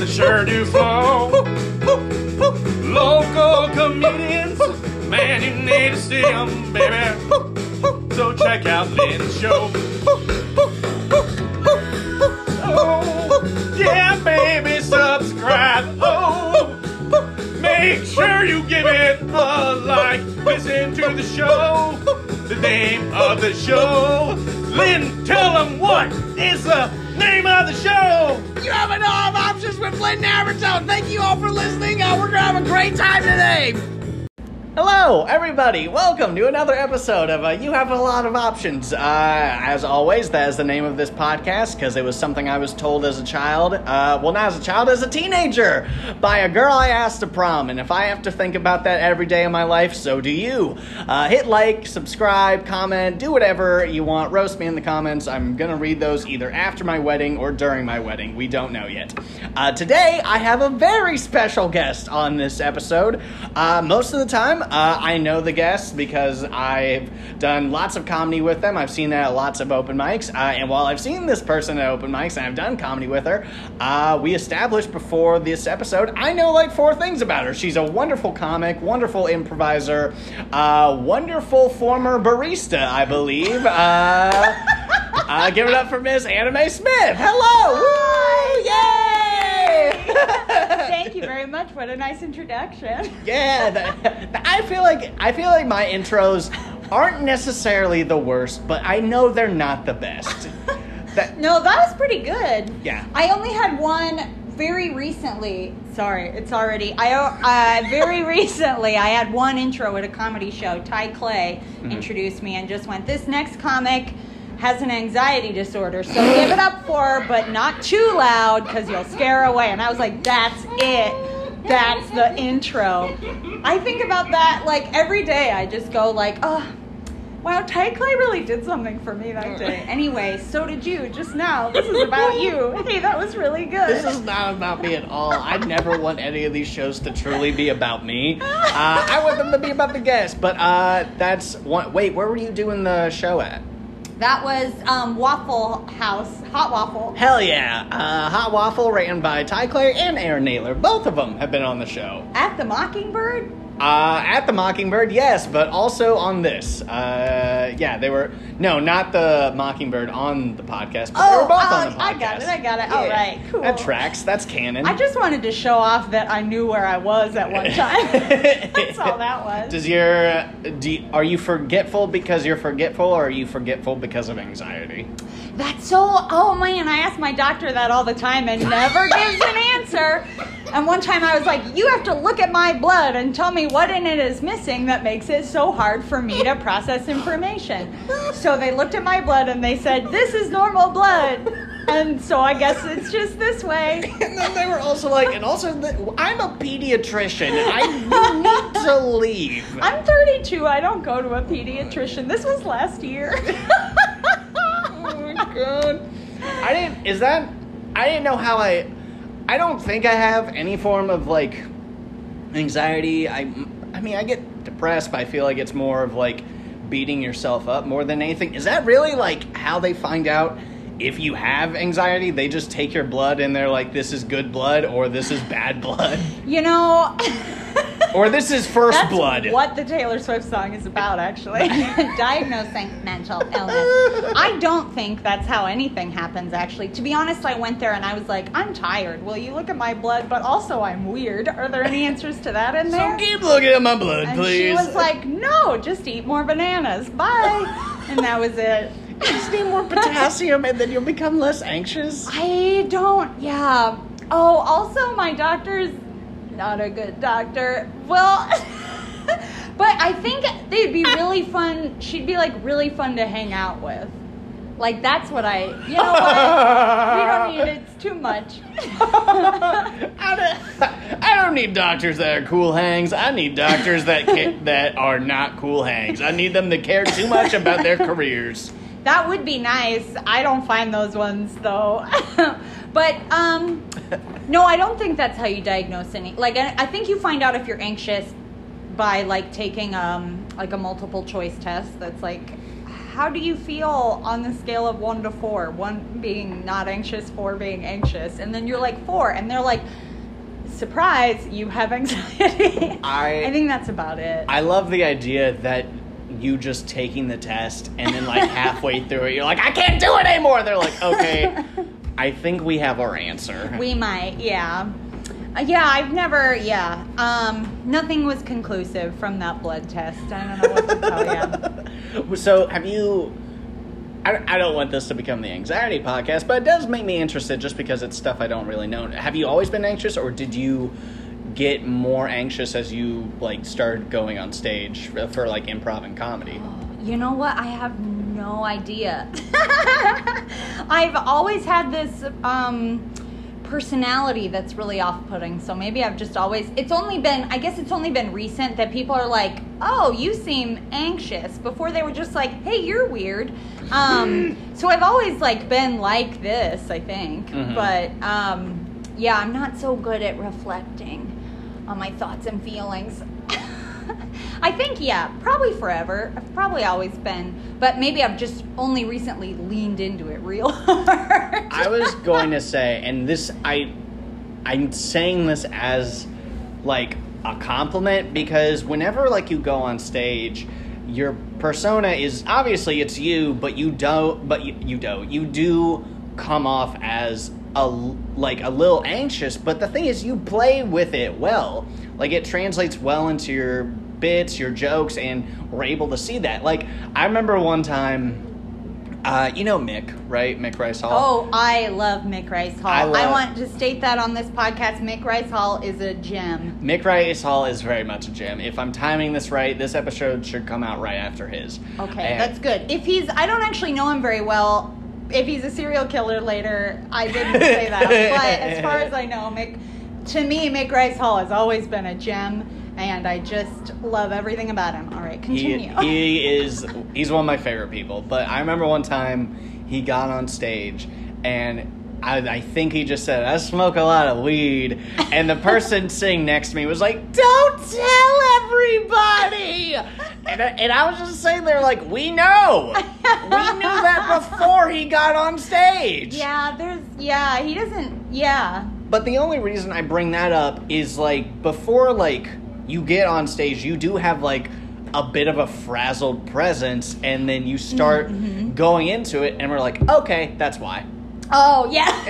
that sure do flow. Local comedians, man, you need to see them, baby. So check out Lynn's show. Oh, yeah, baby, subscribe. Oh, make sure you give it a like. Listen to the show. The name of the show. Flynn Navarone. Thank you all for listening. Uh, we're gonna have a great time today. Everybody. Welcome to another episode of uh, You Have a Lot of Options. Uh, as always, that is the name of this podcast because it was something I was told as a child. Uh, well, not as a child, as a teenager, by a girl I asked to prom. And if I have to think about that every day of my life, so do you. Uh, hit like, subscribe, comment, do whatever you want. Roast me in the comments. I'm going to read those either after my wedding or during my wedding. We don't know yet. Uh, today, I have a very special guest on this episode. Uh, most of the time, I know the guests because I've done lots of comedy with them. I've seen that at lots of open mics. Uh, and while I've seen this person at open mics and I've done comedy with her, uh, we established before this episode I know like four things about her. She's a wonderful comic, wonderful improviser, uh, wonderful former barista, I believe. Uh, uh, give it up for Miss Anime Smith. Hello! Woo! Yay! Thank you very much. What a nice introduction. Yeah, the, I feel like I feel like my intros aren't necessarily the worst, but I know they're not the best. That No, that was pretty good. Yeah. I only had one very recently. Sorry, it's already. I uh, very recently I had one intro at a comedy show. Ty Clay Mm-hmm. introduced me and just went, "This next comic." Has an anxiety disorder, so give it up for her, but not too loud because you'll scare her away. And I was like, that's it. That's the intro. I think about that like every day. I just go like, oh, wow, Ty Clay really did something for me that day. Anyway, so did you just now. This is about you. Hey, that was really good. this is not about me at all. I never want any of these shows to truly be about me. Uh, I want them to be about the guests. But uh, that's one. Wait, where were you doing the show at? That was um, Waffle House, Hot Waffle. Hell yeah! Uh, Hot Waffle, ran by Ty Clay and Aaron Naylor. Both of them have been on the show. At the Mockingbird? Uh, at the Mockingbird, yes, but also on this. Uh, yeah, they were no, not the Mockingbird on the podcast, but they were both on the podcast. Oh, I got it, I got it. All Yeah. right, cool. That tracks. That's canon. I just wanted to show off that I knew where I was at one time. That's all that was. Does your do, are you forgetful because you're forgetful, or are you forgetful because of anxiety? That's so. Oh man, I ask my doctor that all the time and never gives an answer. And one time I was like, "You have to look at my blood and tell me what in it is missing that makes it so hard for me to process information." So they looked at my blood and they said, "This is normal blood." And so I guess it's just this way. And then they were also like, and also, I'm a pediatrician. I need to leave. I'm 32. I don't go to a pediatrician. This was last year. God. I didn't. Is that? I didn't know how I. I don't think I have any form of like anxiety. I. I mean, I get depressed, but I feel like it's more of like beating yourself up more than anything. Is that really like how they find out if you have anxiety? They just take your blood and they're like, "This is good blood," or "This is bad blood," you know. or "This is first That's blood." what the Taylor Swift song is about, actually. Diagnosing mental illness. I don't think that's how anything happens, actually. To be honest, I went there and I was like, I'm tired. Will you look at my blood? But also, I'm weird. Are there any answers to that in there? So keep looking at my blood, and please. she was like, No, just eat more bananas. Bye. and that was it. just need more potassium, and then you'll become less anxious. I don't, yeah. Oh, also, my doctor's not a good doctor. Well, but I think they'd be really fun. She'd be like really fun to hang out with. Like, that's what I, you know what? we don't need it. It's too much. I don't, I don't need doctors that are cool hangs. I need doctors that ca- that are not cool hangs. I need them to care too much about their careers. That would be nice. I don't find those ones though. but um no, I don't think that's how you diagnose any. Like I, I think you find out if you're anxious by like taking um like a multiple choice test that's like how do you feel on the scale of one to four? One being not anxious, four being anxious, and then you're like four, and they're like, surprise, you have anxiety. I- I think that's about it. I love the idea that you just taking the test and then like halfway through it, you're like, I can't do it anymore. They're like, okay, I think we have our answer. We might, yeah. Uh, yeah, I've never, yeah. Um, nothing was conclusive from that blood test. I don't know what to tell you. so have you? I, I don't want this to become the anxiety podcast, but it does make me interested just because it's stuff I don't really know. Have you always been anxious, or did you get more anxious as you like started going on stage for, for like improv and comedy? You know what? I have no idea. I've always had this um, personality that's really off-putting. So maybe I've just always. It's only been. I guess it's only been recent that people are like, "Oh, you seem anxious." Before they were just like, "Hey, you're weird." Um, so I've always like been like this. I think, Mhm. but um, yeah, I'm not so good at reflecting on my thoughts and feelings. I think, yeah, probably forever. I've probably always been, but maybe I've just only recently leaned into it real hard. I was going to say, and this I I'm saying this as like a compliment because whenever like you go on stage, your persona is obviously it's you, but you don't but you, you don't. You do come off as a like a little anxious, but the thing is you play with it well. Like it translates well into your bits, your jokes, and we're able to see that. Like I remember one time uh, you know Mick, right? Mick Rice Hall. Oh, I love Mick Rice Hall. I I, want to state that on this podcast. Mick Rice Hall is a gem. Mick Rice Hall is very much a gem. If I'm timing this right, this episode should come out right after his. Okay, And- that's good. If he's, I don't actually know him very well. If he's a serial killer later, I didn't say that. but as far as I know, Mick, to me, Mick Rice Hall has always been a gem, and I just love everything about him. All right, He, continue. he is he's one of my favorite people. But I remember one time he got on stage and I, I think he just said, I smoke a lot of weed. And the person sitting next to me was like, Don't tell everybody. And I, and I was just sitting there like, We know. We knew that before he got on stage. yeah, there's, yeah, he doesn't, yeah. But the only reason I bring that up is like before like you get on stage, you do have like a bit of a frazzled presence and then you start Mm-hmm. going into it and we're like, okay, that's why. Oh, yeah.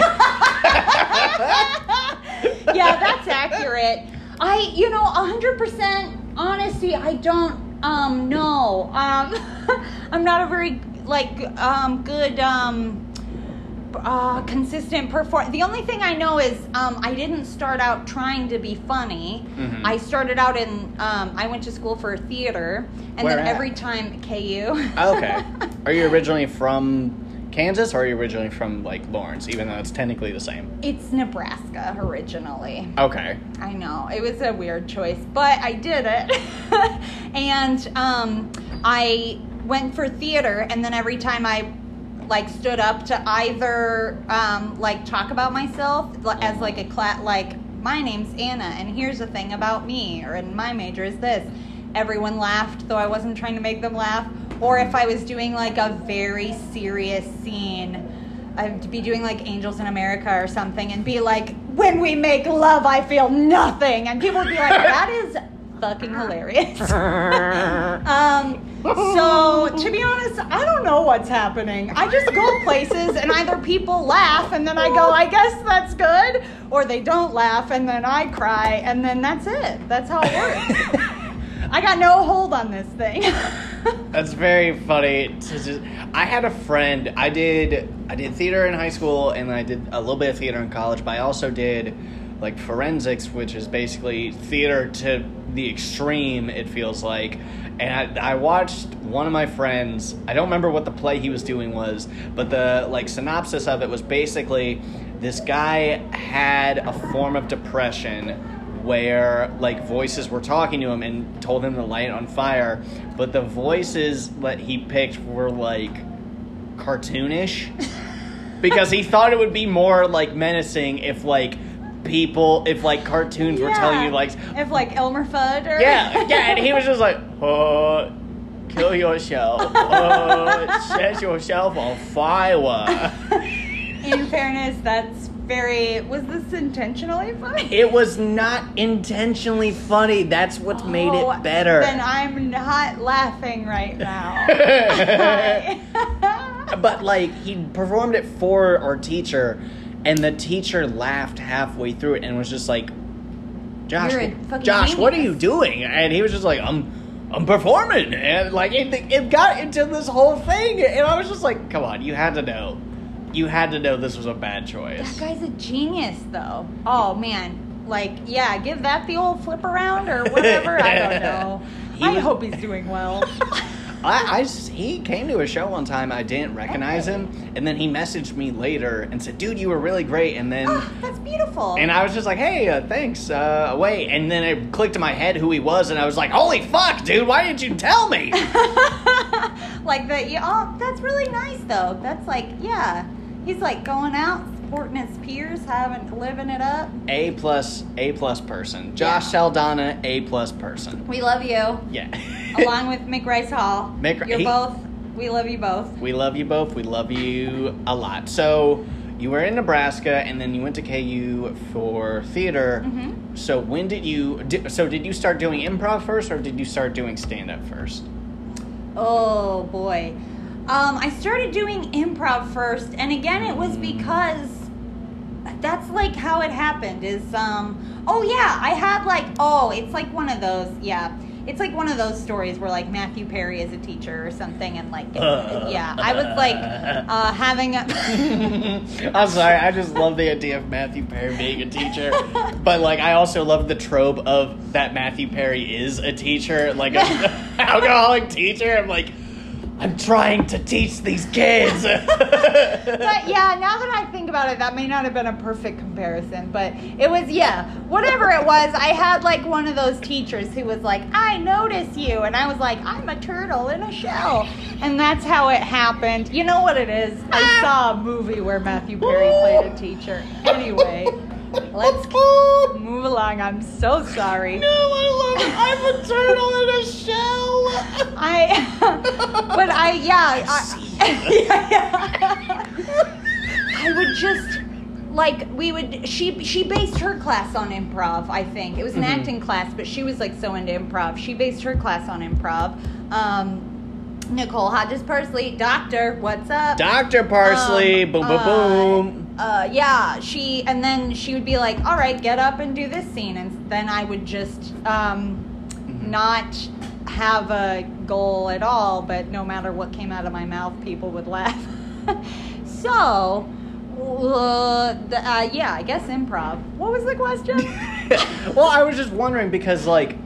yeah, that's accurate. I, you know, 100% honesty, I don't um know. Um I'm not a very like um good um uh, consistent perform. The only thing I know is um, I didn't start out trying to be funny. Mhm. I started out in um, I went to school for theater, and Where then at? every time KU. Okay. Are you originally from Kansas or are you originally from like Lawrence, even though it's technically the same? it's Nebraska originally. Okay. I know it was a weird choice, but I did it. and um, I went for theater, and then every time I like stood up to either um, like talk about myself as like a class, like my name's Anna, and here's the thing about me, or and my major is this. Everyone laughed, though I wasn't trying to make them laugh. Or if I was doing like a very serious scene, I'd be doing like Angels in America or something and be like, when we make love, I feel nothing. And people would be like, that is fucking hilarious. um, so, to be honest, I don't know what's happening. I just go places and either people laugh and then I go, I guess that's good, or they don't laugh and then I cry and then that's it. That's how it works. I got no hold on this thing. That's very funny. to just- I had a friend. I did I did theater in high school, and I did a little bit of theater in college. But I also did like forensics, which is basically theater to the extreme. It feels like. And I, I watched one of my friends. I don't remember what the play he was doing was, but the like synopsis of it was basically this guy had a form of depression where like voices were talking to him and told him to light on fire, but the voices that he picked were like cartoonish because he thought it would be more like menacing if like people if like cartoons were telling you like if like Elmer Fudd or yeah yeah and he was just like uh kill yourself. oh set yourself on fire. In fairness, that's very. Was this intentionally funny? It was not intentionally funny. That's what made Oh, it better. Then I'm not laughing right now. but like he performed it for our teacher, and the teacher laughed halfway through it and was just like, "Josh, You're a fucking Josh, what are you doing?" And he was just like, "I'm." I'm performing, and like it, it got into this whole thing, and I was just like, "Come on, you had to know, you had to know this was a bad choice." That guy's a genius, though. Oh man, like yeah, give that the old flip around or whatever. I don't know. He I was- hope he's doing well. I, I he came to a show one time. I didn't recognize Okay. him, and then he messaged me later and said, "Dude, you were really great." And then, oh, that's beautiful. and I was just like, "Hey, uh, thanks." Uh, wait, and then it clicked in my head who he was, and I was like, "Holy fuck, dude! Why didn't you tell me?" like that. Yeah, oh, that's really nice though. That's like yeah, he's like going out supporting his peers, having living it up. a plus, A plus person. Josh Yeah. Saldana, A plus person. We love you, Yeah. along with Mick Rice Hall. Mick- You're he- both. We love you both. we love you both. We love you a lot. So. You were in Nebraska, and then you went to KU for theater. Mhm. So when did you? Di- so did you start doing improv first, or did you start doing stand up first? Oh boy. Um, I started doing improv first, and again, it was because that's like how it happened. Is um, oh yeah, I had like oh, it's like one of those yeah, it's like one of those stories where like Matthew Perry is a teacher or something, and like yeah, I was like uh, having a I'm sorry, I just love the idea of Matthew Perry being a teacher. But like I also love the trope of that Matthew Perry is a teacher, like an alcoholic teacher. I'm like, I'm trying to teach these kids. but yeah, now that I think about it, that may not have been a perfect comparison, but it was, yeah, whatever it was, I had like one of those teachers who was like, I notice you. And I was like, I'm a turtle in a shell. And that's how it happened. You know what it is? I ah! saw a movie where Matthew Perry played a teacher. Anyway, let's move along. I'm so sorry. No, I love it. I'm a turtle in a shell. I, but I, yeah, I, yeah, yeah. I would just like we would. She she based her class on improv. I think it was an Mhm. acting class, but she was like so into improv. She based her class on improv. Um, Nicole Hodges Persley doctor, what's up? Dr. Persley, Um, boom, boom, uh, boom. Uh, yeah, she and then she would be like, "All right, get up and do this scene," and then I would just um, Mm-hmm. not have a goal at all. But no matter what came out of my mouth, people would laugh. so, uh, the, uh, yeah, I guess improv. What was the question? well, I was just wondering because, like,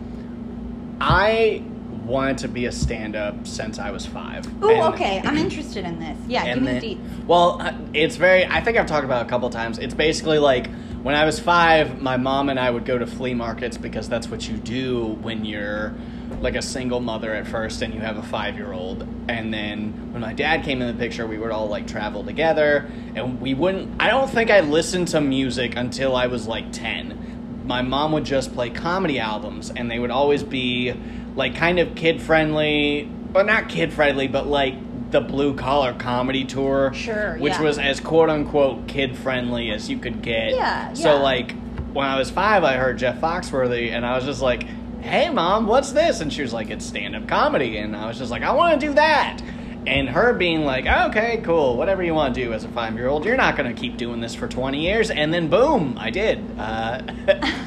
I wanted to be a stand-up since I was five. And- okay, I'm interested in this. Yeah, give me then, deep. well, uh, it's very. I think I've talked about it a couple times. It's basically like when I was five, my mom and I would go to flea markets because that's what you do when you're like a single mother at first and you have a five-year-old. And then when my dad came in the picture, we would all like travel together, and we wouldn't. I don't think I listened to music until I was like ten. My mom would just play comedy albums, and they would always be like kind of kid friendly, but not kid friendly, but like the blue collar comedy tour. Sure, Which yeah. was as quote unquote kid friendly as you could get. Yeah, So yeah. like when I was five I heard Jeff Foxworthy and I was just like, Hey mom, what's this? And she was like, It's stand up comedy and I was just like, I wanna do that and her being like, okay, cool, whatever you want to do as a five year old, you're not going to keep doing this for 20 years. And then, boom, I did. Uh,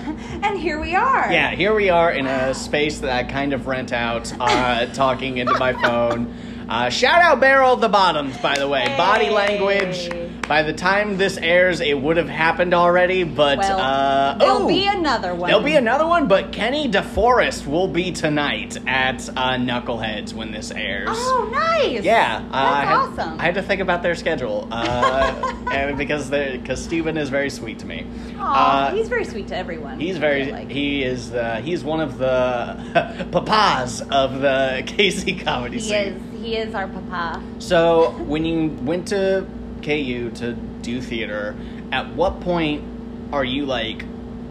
And here we are. yeah, here we are in a space that I kind of rent out, uh, talking into my phone. Uh, shout out Barrel of the Bottoms, by the way. Body Hey. language. By the time this airs, it would have happened already, but Well, uh, there'll ooh, be another one. There'll be another one, but Kenny DeForest will be tonight at uh, Knuckleheads when this airs. Oh, nice. Yeah, uh, I had, awesome. I had to think about their schedule uh, and because because Steven is very sweet to me. Aw, Uh, he's very sweet to everyone. He's very. like. He is. Uh, he's one of the papas of the KC comedy He scene. is. He is our papa. So when you went to KU to do theater, at what point are you like,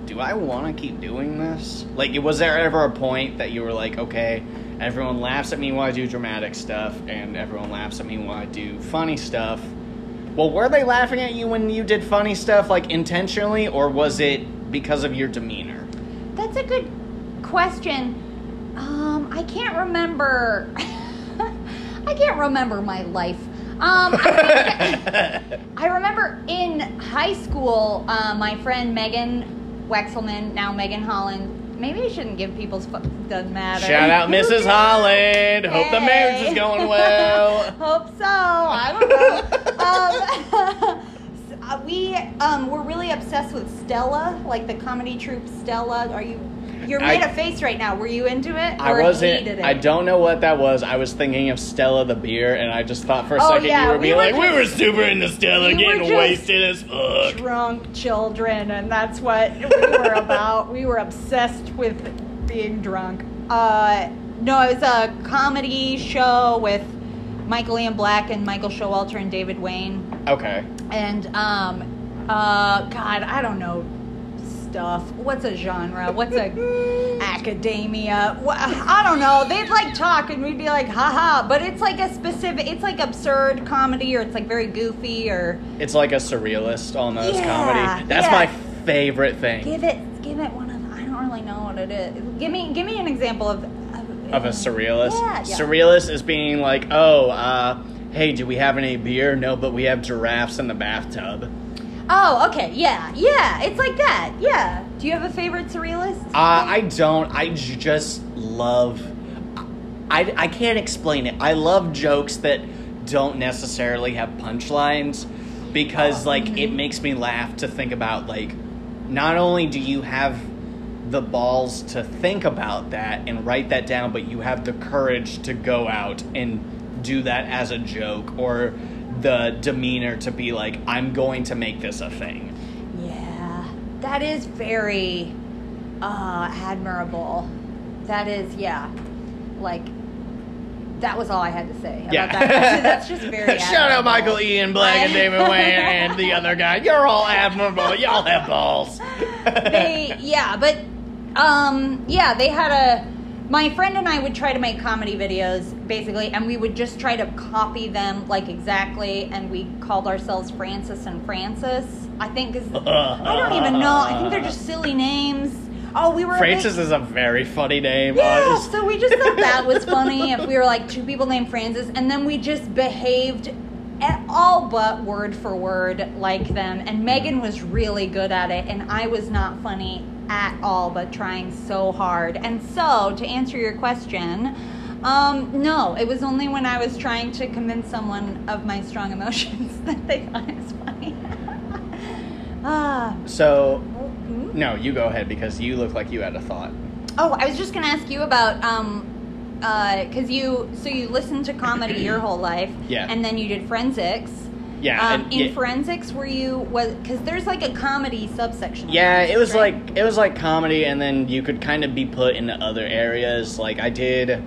do I want to keep doing this? Like, was there ever a point that you were like, okay, everyone laughs at me when I do dramatic stuff, and everyone laughs at me when I do funny stuff. Well, were they laughing at you when you did funny stuff, like intentionally, or was it because of your demeanor? That's a good question. Um, I can't remember. I can't remember my life. Um, I, think- I remember in high school, uh, my friend Megan Wexelman, now Megan Holland. Maybe I shouldn't give people's. Fu- doesn't matter. Shout out Mrs. Holland. Hope the marriage is going well. Hope so. I don't know. um, uh, we um, we're really obsessed with Stella, like the comedy troupe Stella. Are you? You're made I- a face right now. Were you into it? I wasn't. it? I don't know what that was. I was thinking of Stella the beer, and I just thought for a Oh, second yeah, you were we being were like, "We were super into Stella, we getting just wasted as fuck." drunk children, and that's what we were about. We were obsessed with being drunk. Uh, no, it was a comedy show with Michael Ian Black and Michael Showalter and David Wain. Okay. And um, uh, God, I don't know stuff. What's a genre? What's a academia? I don't know. They'd like talk, and we'd be like, haha. But it's like a specific. It's like absurd comedy, or it's like very goofy, or It's like a surrealist almost Yeah, comedy. That's yeah. my favorite thing give it, give it one of. I don't really know what it is. Give me, give me an example of. Of, of a surrealist. Yeah. Surrealist is being like, "Oh, uh, hey, do we have any beer? No, but we have giraffes in the bathtub." Oh, okay, yeah, yeah. It's like that. Yeah. Do you have a favorite surrealist? Uh, I don't. I j- just love. I, I can't explain it. I love jokes that don't necessarily have punchlines because, like, it makes me laugh to think about, like, not only do you have the balls to think about that and write that down, but you have the courage to go out and do that as a joke or the demeanor to be like, I'm going to make this a thing. Yeah, that is very uh, admirable. That is, yeah, like that was all I had to say. About Yeah. that. that's just very. Shout out. Michael Ian Black and David Wain and the other guy. You're all admirable. Y'all have balls. they, yeah, but um, yeah, they had a. My friend and I would try to make comedy videos, basically, and we would just try to copy them like exactly, and we called ourselves Francis and Francis. I think is I don't even know. I think they're just silly names. Oh, we were Francis is a very funny name. Yeah, honest. so we just thought that was funny if we were like two people named Francis, and then we just behaved at all but word for word like them. And Megan was really good at it, and I was not funny at all, but trying so hard. And so, to answer your question, um, no, it was only when I was trying to convince someone of my strong emotions that they thought it was funny. ah. So, hmm? no, you go ahead because you look like you had a thought. Oh, I was just gonna ask you about um, because you so you listened to comedy your whole life, Yeah. and then you did forensics. Yeah, Um, and- in yeah. forensics, were you was because there's like a comedy subsection. Yeah, it was right? like it was like comedy, and then you could kind of be put into other areas. Like I did,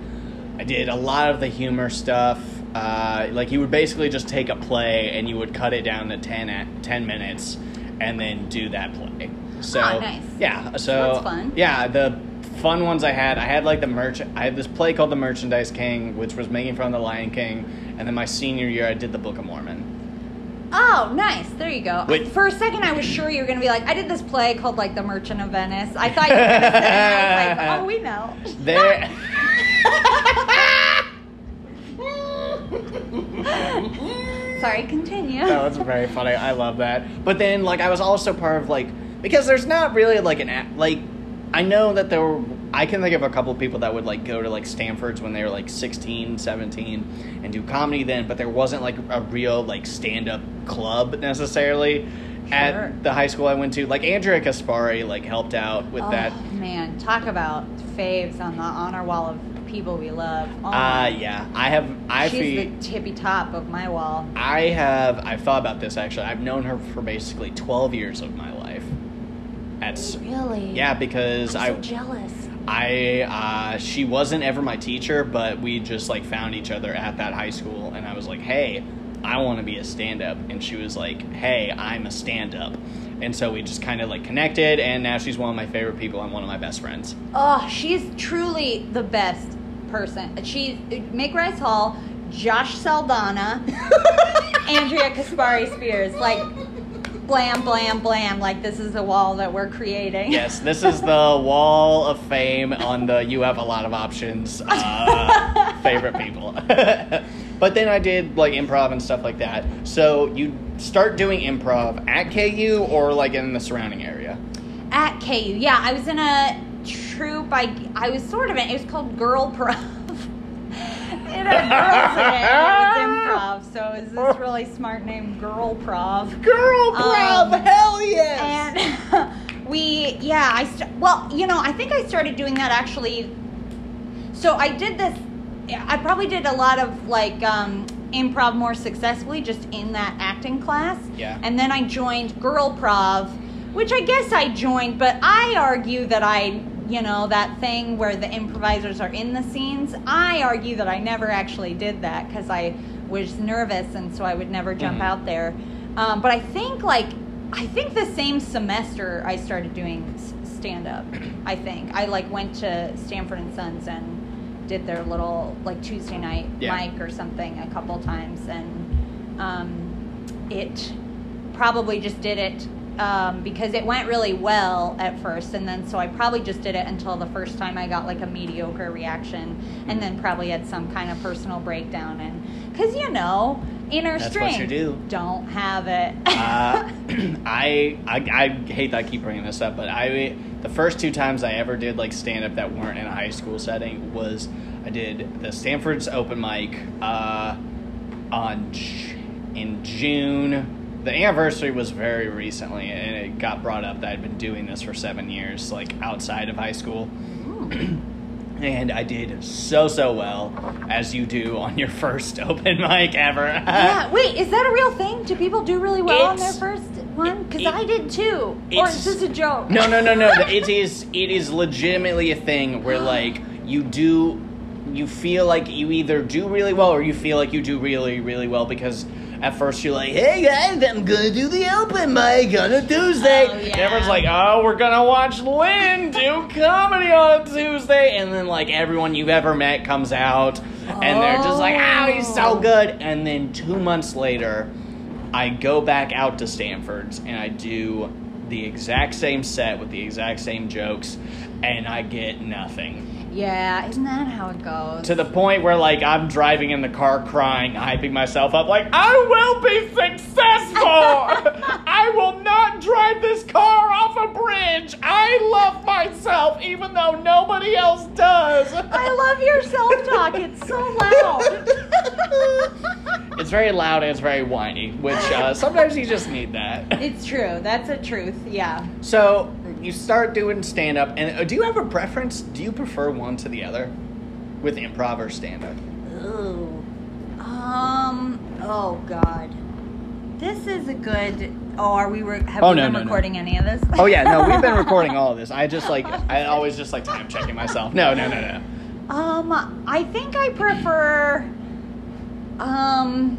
I did a lot of the humor stuff. Uh, like you would basically just take a play and you would cut it down to 10, at 10 minutes, and then do that play. So Ah, nice. yeah, so That's fun. Yeah, the fun ones I had, I had like the merch. I had this play called The Merchandise King, which was making fun of the Lion King, and then my senior year I did the Book of Mormon. Oh, nice. There you go. Wait. For a second, I was sure you were gonna be like, I did this play called like The Merchant of Venice. I thought you were gonna say, and I was like, oh, we know. There. Sorry, continue. that was very funny. I love that. But then, like, I was also part of like because there's not really like an app. Like, I know that there were. I can think of a couple people that would like go to like Stanford's when they were like 16, 17 and do comedy then, but there wasn't like a real like stand up club necessarily Sure. at the high school I went to. Like Andrea Caspari, like helped out with oh, that. man, talk about faves on the honor wall of people we love. Oh, Uh yeah. I have I She's feel the tippy top of my wall. I have I've thought about this actually. I've known her for basically 12 years of my life. That's Really? yeah, because I'm so I jealous. I uh, she wasn't ever my teacher, but we just like found each other at that high school, and I was like, "Hey, I want to be a stand-up," and she was like, "Hey, I'm a stand-up," and so we just kind of like connected, and now she's one of my favorite people and one of my best friends. Oh, she's truly the best. person. She's Mick Rice Hall, Josh Saldana, Andrea Kaspari Spears. Like blam, blam, blam. Like this is the wall that we're creating. Yes, this is the wall of fame on the you have a lot of options uh, favorite people. but then I did like improv and stuff like that. So you start doing improv at KU or like in the surrounding area? At KU, yeah, I was in a troupe. I I was sort of in. It was called Girl Prov. It had girls in it. and It was improv, so was this really smart name, Girl Prov. Girl Um, hell yes! And we, yeah, I st- well, you know, I think I started doing that actually. So I did this. I probably did a lot of like um, improv more successfully just in that acting class. Yeah. And then I joined Girl Prov, which I guess I joined, but I argue that I, you know, that thing where the improvisers are in the scenes. I argue that I never actually did that because I was nervous and so I would never jump Mhm. out there. Um, but I think like I think the same semester I started doing stand up. I think I like went to Stanford and Sons and did their little like Tuesday night Yeah. mic or something a couple times, and um, it probably just did it um, because it went really well at first, and then so I probably just did it until the first time I got like a mediocre reaction, and then probably had some kind of personal breakdown, and because you know inner That's strength, do. don't have it. uh, I, I I hate that I keep bringing this up, but I the first two times I ever did like stand up that weren't in a high school setting was I did the Stanford's open mic uh, on in June. The anniversary was very recently, and it got brought up that I'd been doing this for seven years, like outside of high school. Hmm. and I did so so well as you do on your first open mic ever. yeah, wait, is that a real thing? Do people do really well on their first one? Because it- I did too. Or it's- is this a joke? No, no, no, no. It is it is legitimately a thing where like you do you feel like you either do really well or you feel like you do really really well because at first you're like, "Hey guys, I'm gonna do the open mic on a Tuesday." Oh, And yeah. everyone's like, "Oh, we're gonna watch Lynn do comedy on Tuesday," and then like everyone you've ever met comes out, and they're just like, ah, "Oh, he's so Oh. good." And then two months later, I go back out to Stanford's and I do the exact same set with the exact same jokes, and I get nothing. Yeah, isn't that how it goes? To the point where, like, I'm driving in the car crying, hyping myself up, like, I will be successful! I will not drive this car off a bridge! I love myself, even though nobody else does! I love your self talk. It's so loud. It's very loud and it's very whiny, which uh, sometimes you just need that. it's true. That's a truth. Yeah. So you start doing stand up, and uh, do you have a preference? Do you prefer one to the other, with improv or stand up? Ooh. Um. Oh God. This is a good. Oh, are we? Re- have Oh, we no, been no, no. recording any of this? Oh yeah, no, we've been recording all of this. I just like I always just like time checking myself. No, no, no, no. Um, I think I prefer. Um,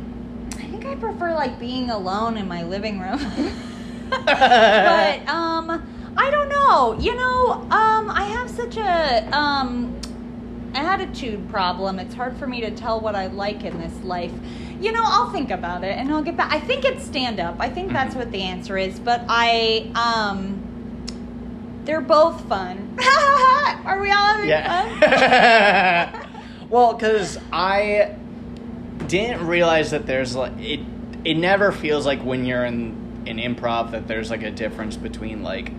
I think I prefer like being alone in my living room. but um, I don't know. You know, um, I have such a um attitude problem. It's hard for me to tell what I like in this life. You know, I'll think about it and I'll get back. I think it's stand up. I think that's what the answer is. But I um. They're both fun. Are we all having fun? Well, because I didn't realize that there's like it. It never feels like when you're in in improv that there's like a difference between like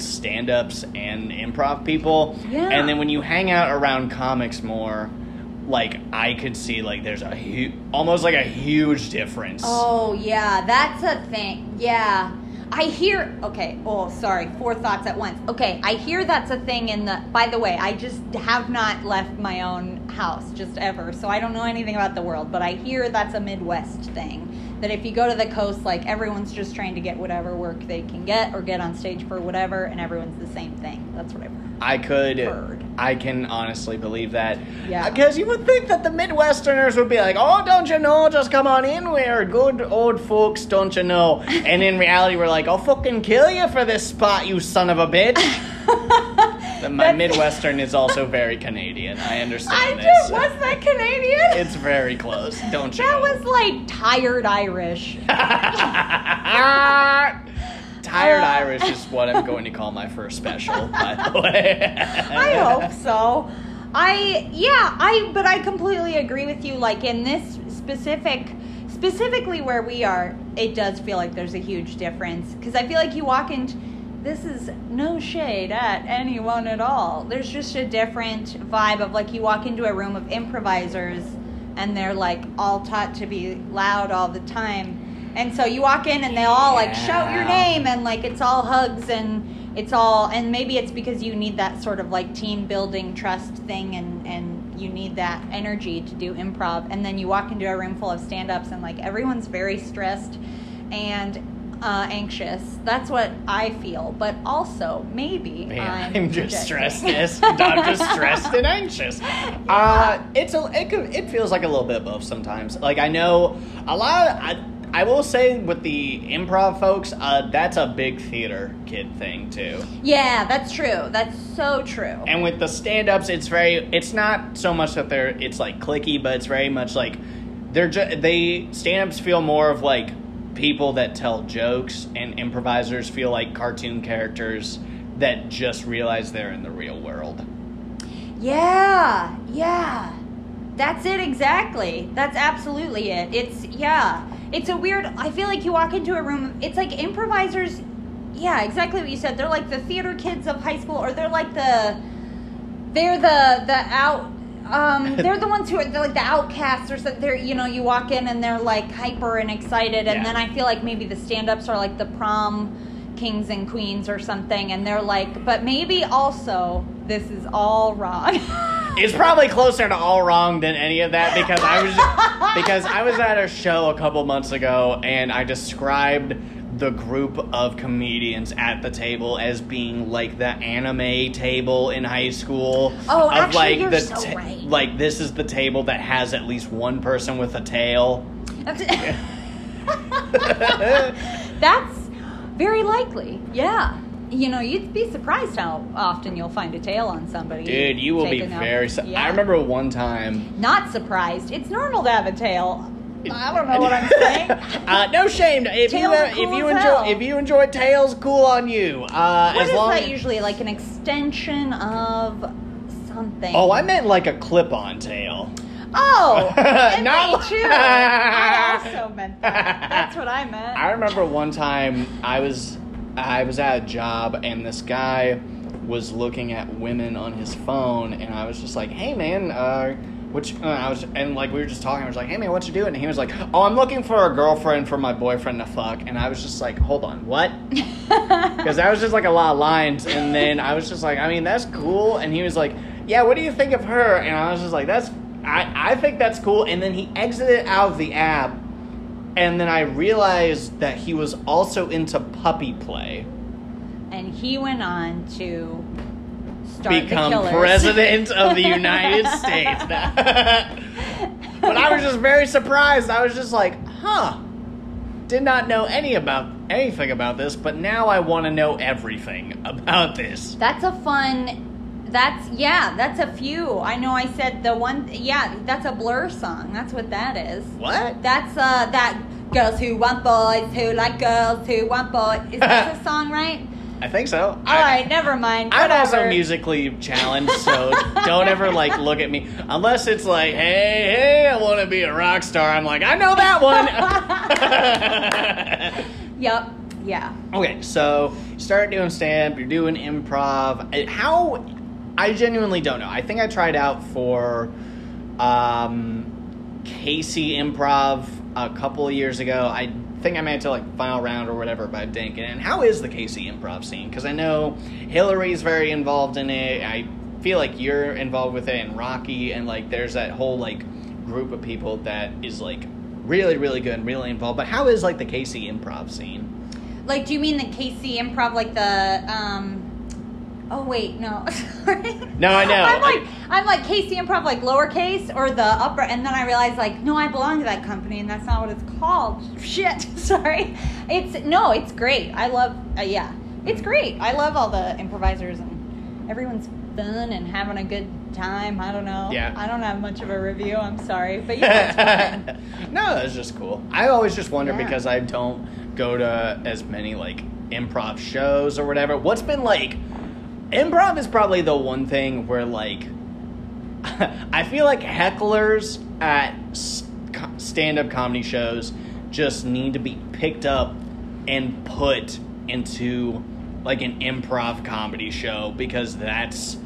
stand-ups and improv people. Yeah. And then when you hang out around comics more, like I could see like there's a hu- almost like a huge difference. Oh yeah, that's a thing. Yeah. I hear okay, oh sorry, four thoughts at once. Okay, I hear that's a thing in the by the way, I just have not left my own house just ever, so I don't know anything about the world, but I hear that's a Midwest thing. That if you go to the coast, like everyone's just trying to get whatever work they can get or get on stage for whatever, and everyone's the same thing. That's what I've heard. I could. Heard. I can honestly believe that. Yeah. Because you would think that the Midwesterners would be like, "Oh, don't you know? Just come on in. We're good old folks, don't you know?" And in reality, we're like, "I'll fucking kill you for this spot, you son of a bitch." The- My That's- Midwestern is also very Canadian. I I understand just was that Canadian. It's very close. Don't you? that know? was like tired Irish. Tired Uh, Irish is what I'm going to call my first special, by the way. I hope so. I yeah, I but I completely agree with you like in this specific specifically where we are, it does feel like there's a huge difference cuz I feel like you walk into this is no shade at anyone at all. There's just a different vibe of like you walk into a room of improvisers and they're like all taught to be loud all the time. And so you walk in and they all like shout your name and like it's all hugs and it's all and maybe it's because you need that sort of like team building trust thing and and you need that energy to do improv and then you walk into a room full of stand-ups and like everyone's very stressed and uh, anxious that's what i feel but also maybe Man, i'm, I'm just stressed. Yes, I'm just stressed and anxious. Uh, it's a it it feels like a little bit of both sometimes. Like I know a lot. Of, I I will say with the improv folks, uh, that's a big theater kid thing too. yeah that's true that's so true And with the stand-ups, it's very it's not so much that they're it's like clicky, but it's very much like they're ju- they stand-ups feel more of like people that tell jokes and improvisers feel like cartoon characters that just realize they're in the real world. Yeah, yeah. That's it exactly. That's absolutely it. It's yeah. It's a weird I feel like you walk into a room it's like improvisers yeah, exactly what you said. They're like the theater kids of high school or they're like the they're the the out um they're the ones who are like the outcasts or something. They're you know, you walk in and they're like hyper and excited and Yeah. then I feel like maybe the stand-ups are like the prom kings and queens or something and they're like but maybe also this is all wrong. It's probably closer to all wrong than any of that because I was because I was at a show a couple months ago and I described the group of comedians at the table as being like the anime table in high school. Oh, of actually, like you're the so right. like this is the table that has at least one person with a tail. That's very likely. Yeah. You know, you'd be surprised how often you'll find a tail on somebody. Dude, you will be very. Su- Yeah. I remember one time. Not surprised. It's normal to have a tail. I don't know what I'm saying. Uh, no shame. If you uh, cool if you enjoy hell. if you enjoy tails, cool on you. Uh, What as is long that usually? Like an extension of something? Oh, I meant like a clip-on tail. Oh, Not- me too. I also meant that. That's what I meant. I remember one time I was I was at a job and this guy was looking at women on his phone and I was just like, "Hey man, uh which uh, I was and like we were just talking. I was like, "Hey man, what you doing?" And he was like, "Oh, I'm looking for a girlfriend for my boyfriend to fuck." And I was just like, "Hold on, what?" Because that was just like a lot of lines. And then I was just like, I mean, that's cool. And he was like, Yeah, what do you think of her? And I was just like, That's, I, I think that's cool. And then he exited out of the app. And then I realized that he was also into puppy play. and he went on to start Become president of the United States. but I was just very surprised. I was just like, huh. Did not know any about anything about this, but now I want to know everything about this. That's a fun. That's yeah. That's a few. I know. I said the one. Yeah, that's a Blur song. That's what that is. What? That's uh that girls who want boys who like girls who want boys. Is that a song right? I think so. All right, never mind. I'm also musically challenged, so don't ever like look at me unless it's like, hey, hey, I want to be a rock star. I'm like, I know that one. Yep. Yeah. okay, so you start doing stand up, you're doing improv. Uh, How? I genuinely don't know. I think I tried out for um, KC Improv a couple of years ago. I think I made it to like final round or whatever, but I didn't in. How is the KC Improv scene? Because I know Hillary's very involved in it. I feel like you're involved with it, and Rocky, and like there's that whole like group of people that is like really, really good and really involved. But how is like the KC Improv scene? Like, do you mean the KC Improv, like the um? Oh wait, no. No, I know. I'm like, I'm like KC Improv, like lowercase or the upper, and then I realized like, no, I belong to that company, and that's not what it's called. Shit. Sorry. It's no, it's great. I love. Uh, yeah, it's great. I love all the improvisers and everyone's fun and having a good time. I don't know. Yeah. I don't have much of a review. I'm sorry, but yeah, no, that's just cool. I always just wonder Yeah. because I don't go to as many like improv shows or whatever. What's been like improv is probably the one thing where like I feel like hecklers at stand up comedy shows just need to be picked up and put into like an improv comedy show because that's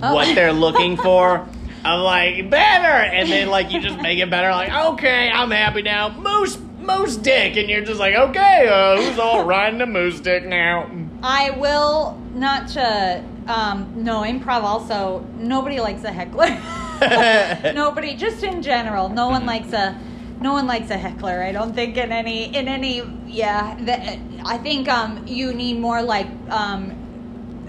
Oh. what they're looking for. I'm like better, and then like you just make it better. Like okay, I'm happy now. Moose, moose dick, and you're just like okay, uh, who's all riding a moose dick now? I will not to um no improv also nobody likes a heckler. nobody just in general no one likes a no one likes a heckler i don't think in any in any yeah the, i think um you need more like um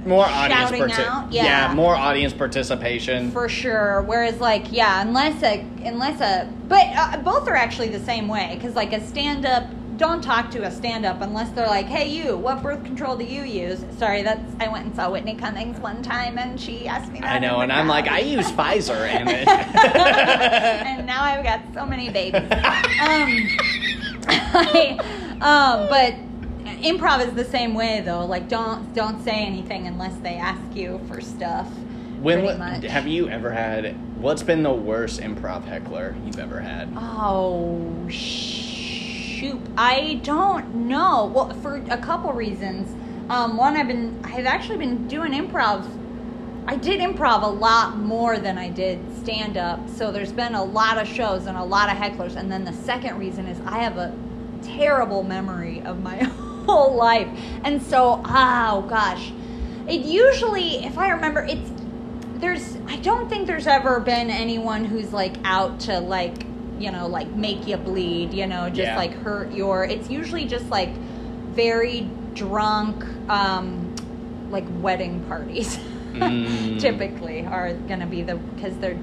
More audience out, yeah. yeah. more audience participation. for sure whereas like yeah unless a unless a but uh, both are actually the same way because like a stand-up don't talk to a stand-up unless they're like hey you what birth control do you use sorry that's i went and saw whitney cummings one time and she asked me that I know, and I'm like. I use Pfizer, and it. and now I've got so many babies. Um, I, um, but improv is the same way though. Like, don't don't say anything unless they ask you for stuff. when have you ever had? What's been the worst improv heckler you've ever had? Oh shoot, I don't know. Well, for a couple reasons. Um, one, I've been I've actually been doing improv. I did improv a lot more than I did stand up. So there's been a lot of shows and a lot of hecklers. And then the second reason is I have a terrible memory of my whole life. And so, oh gosh, it usually, if I remember, it's there's I don't think there's ever been anyone who's like out to like you know like make you bleed you know just Yeah. like hurt your it's usually just like very drunk um like wedding parties Mm. typically are gonna be the because they're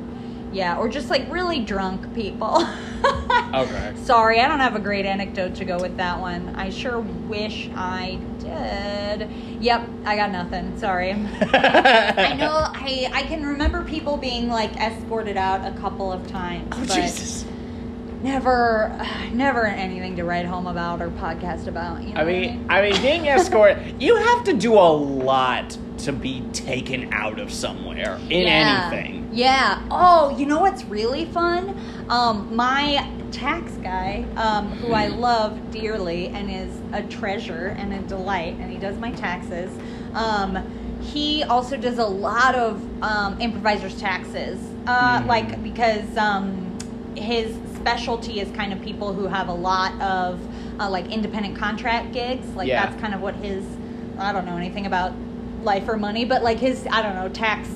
yeah or just like really drunk people Okay. sorry i don't have a great anecdote to go with that one i sure wish i did yep i got nothing sorry I know I I can remember people being like escorted out a couple of times, Oh but Jesus. Never never anything to write home about or podcast about. You know I what mean, I mean, being escort, you have to do a lot to be taken out of somewhere in yeah. anything. Yeah. Oh, you know what's really fun? Um, my tax guy, um, who I love dearly and is a treasure and a delight, and he does my taxes. Um, he also does a lot of um, improvisers taxes, uh, Mm. like because um, his specialty is kind of people who have a lot of uh, like independent contract gigs. Like Yeah. that's kind of what his. I don't know anything about life or money, but like his I don't know tax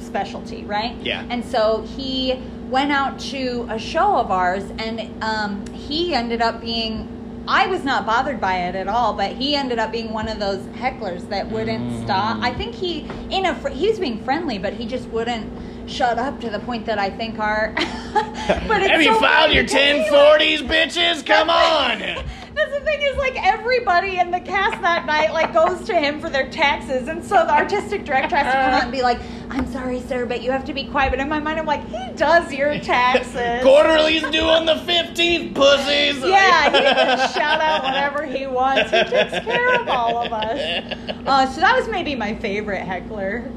specialty, right? Yeah. And so he went out to a show of ours, and um, he ended up being. I was not bothered by it at all, but he ended up being one of those hecklers that wouldn't Mm. stop. I think he, in a, fr- he was being friendly, but he just wouldn't shut up to the point that I think our. but it's Have you so filed your because he, like- 1040s, bitches? Come on. That's the thing is like everybody in the cast that night like goes to him for their taxes, and so the artistic director has to come out and be like, "I'm sorry, sir, but you have to be quiet." But in my mind, I'm like, "He does your taxes." Quarterly's due on the 15th, pussies. Yeah, he can shout out whatever he wants. He takes care of all of us. Uh, so that was maybe my favorite heckler.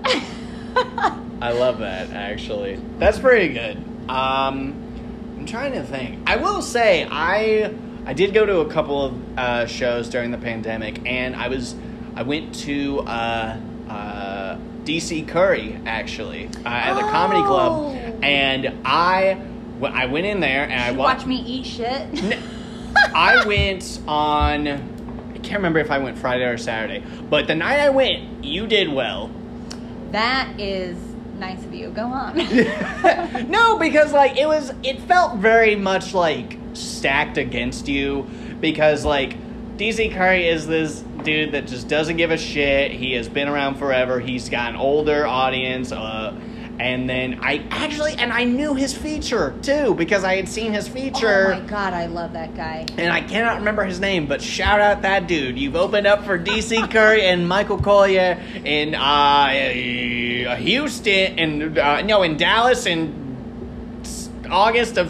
I love that actually. That's pretty good. Um, I'm trying to think. I will say I I did go to a couple of uh, shows during the pandemic, and I was I went to uh, uh, DC Curry actually uh, at the comedy Oh. club, and I I went in there and I you wa- watch me eat shit. N- I went on. I can't remember if I went Friday or Saturday, but the night I went, you did well. That is nice of you. Go on. no, because like it was, it felt very much like stacked against you because like DC Curry is this dude that just doesn't give a shit. He has been around forever. He's got an older audience, uh, And then I actually, and I knew his feature too because I had seen his feature. Oh my god, I love that guy. and I cannot remember his name, but shout out that dude. You've opened up for DC Curry and Michael Collier in uh, Houston and uh, no, in Dallas in August of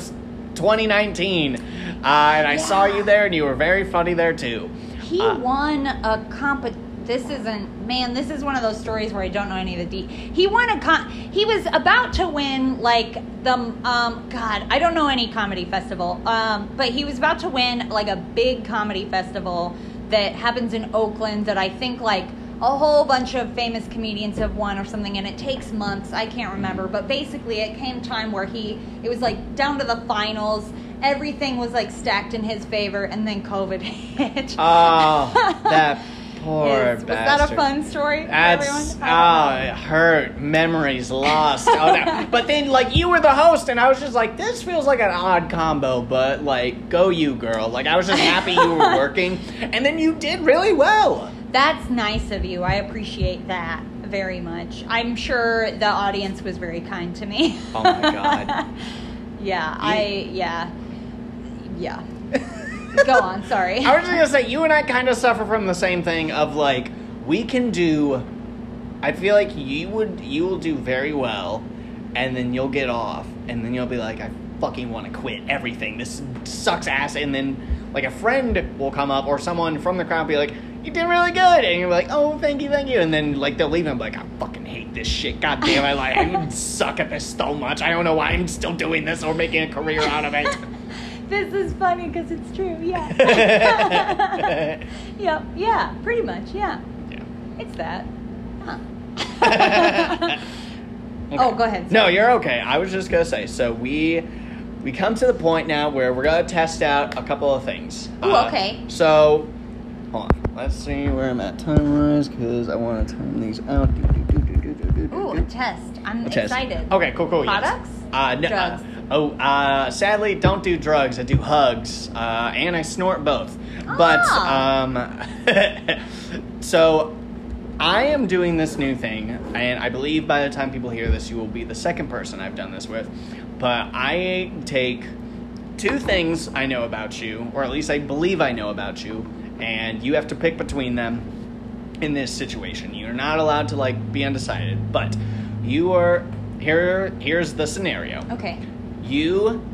2019. Uh, and I saw you there, and you were very funny there too. He Uh, won a comp. This isn't man. This is one of those stories where I don't know any of the de. He won a con. He was about to win like the um. God, I don't know any comedy festival. Um, but he was about to win like a big comedy festival that happens in Oakland. That I think like a whole bunch of famous comedians have won or something, and it takes months. I can't remember, but basically, it came time where he. It was like down to the finals. Everything was like stacked in his favor, and then COVID hit. Oh, that poor Is- was that a fun story for That's oh, it hurt. Memories lost. oh, no. But then, like, you were the host, and I was just like, this feels like an odd combo. But like, go you, girl. Like, I was just happy you were working, and then you did really well. That's nice of you. I appreciate that very much. I'm sure the audience was very kind to me. Oh my God. yeah, I yeah. Yeah. Go on, sorry. I was just gonna say, you and I kind of suffer from the same thing of like, we can do. I feel like you would, you will do very well, and then you'll get off, and then you'll be like, I fucking want to quit everything. This sucks ass. And then like a friend will come up or someone from the crowd be like, you did really good, and you're like, oh, thank you, thank you, and then like they'll leave and be like, I fucking hate this shit. God damn, I like, I suck at this so much. I don't know why I'm still doing this or making a career out of it. This is funny because it's true. Yeah. yep. Yeah. Pretty much. Yeah. yeah. It's that. Huh. Oh, go ahead, No, you're okay. I was just gonna say. So we we come to the point now where we're gonna test out a couple of things. Uh, okay. So hold on. Let's see where I'm at time wise because I want to time these out. Ooh, a test. I'm A test. excited. Okay, cool, cool. yes. Uh, no, Drugs? Uh, oh, uh, sadly, don't do drugs. I do hugs, uh, and I snort both. But Ah. um, so I am doing this new thing, and I believe by the time people hear this, you will be the second person I've done this with. But I take two things I know about you, or at least I believe I know about you, and you have to pick between them in this situation. You're not allowed to like be undecided, but you are here here's the scenario. Okay. You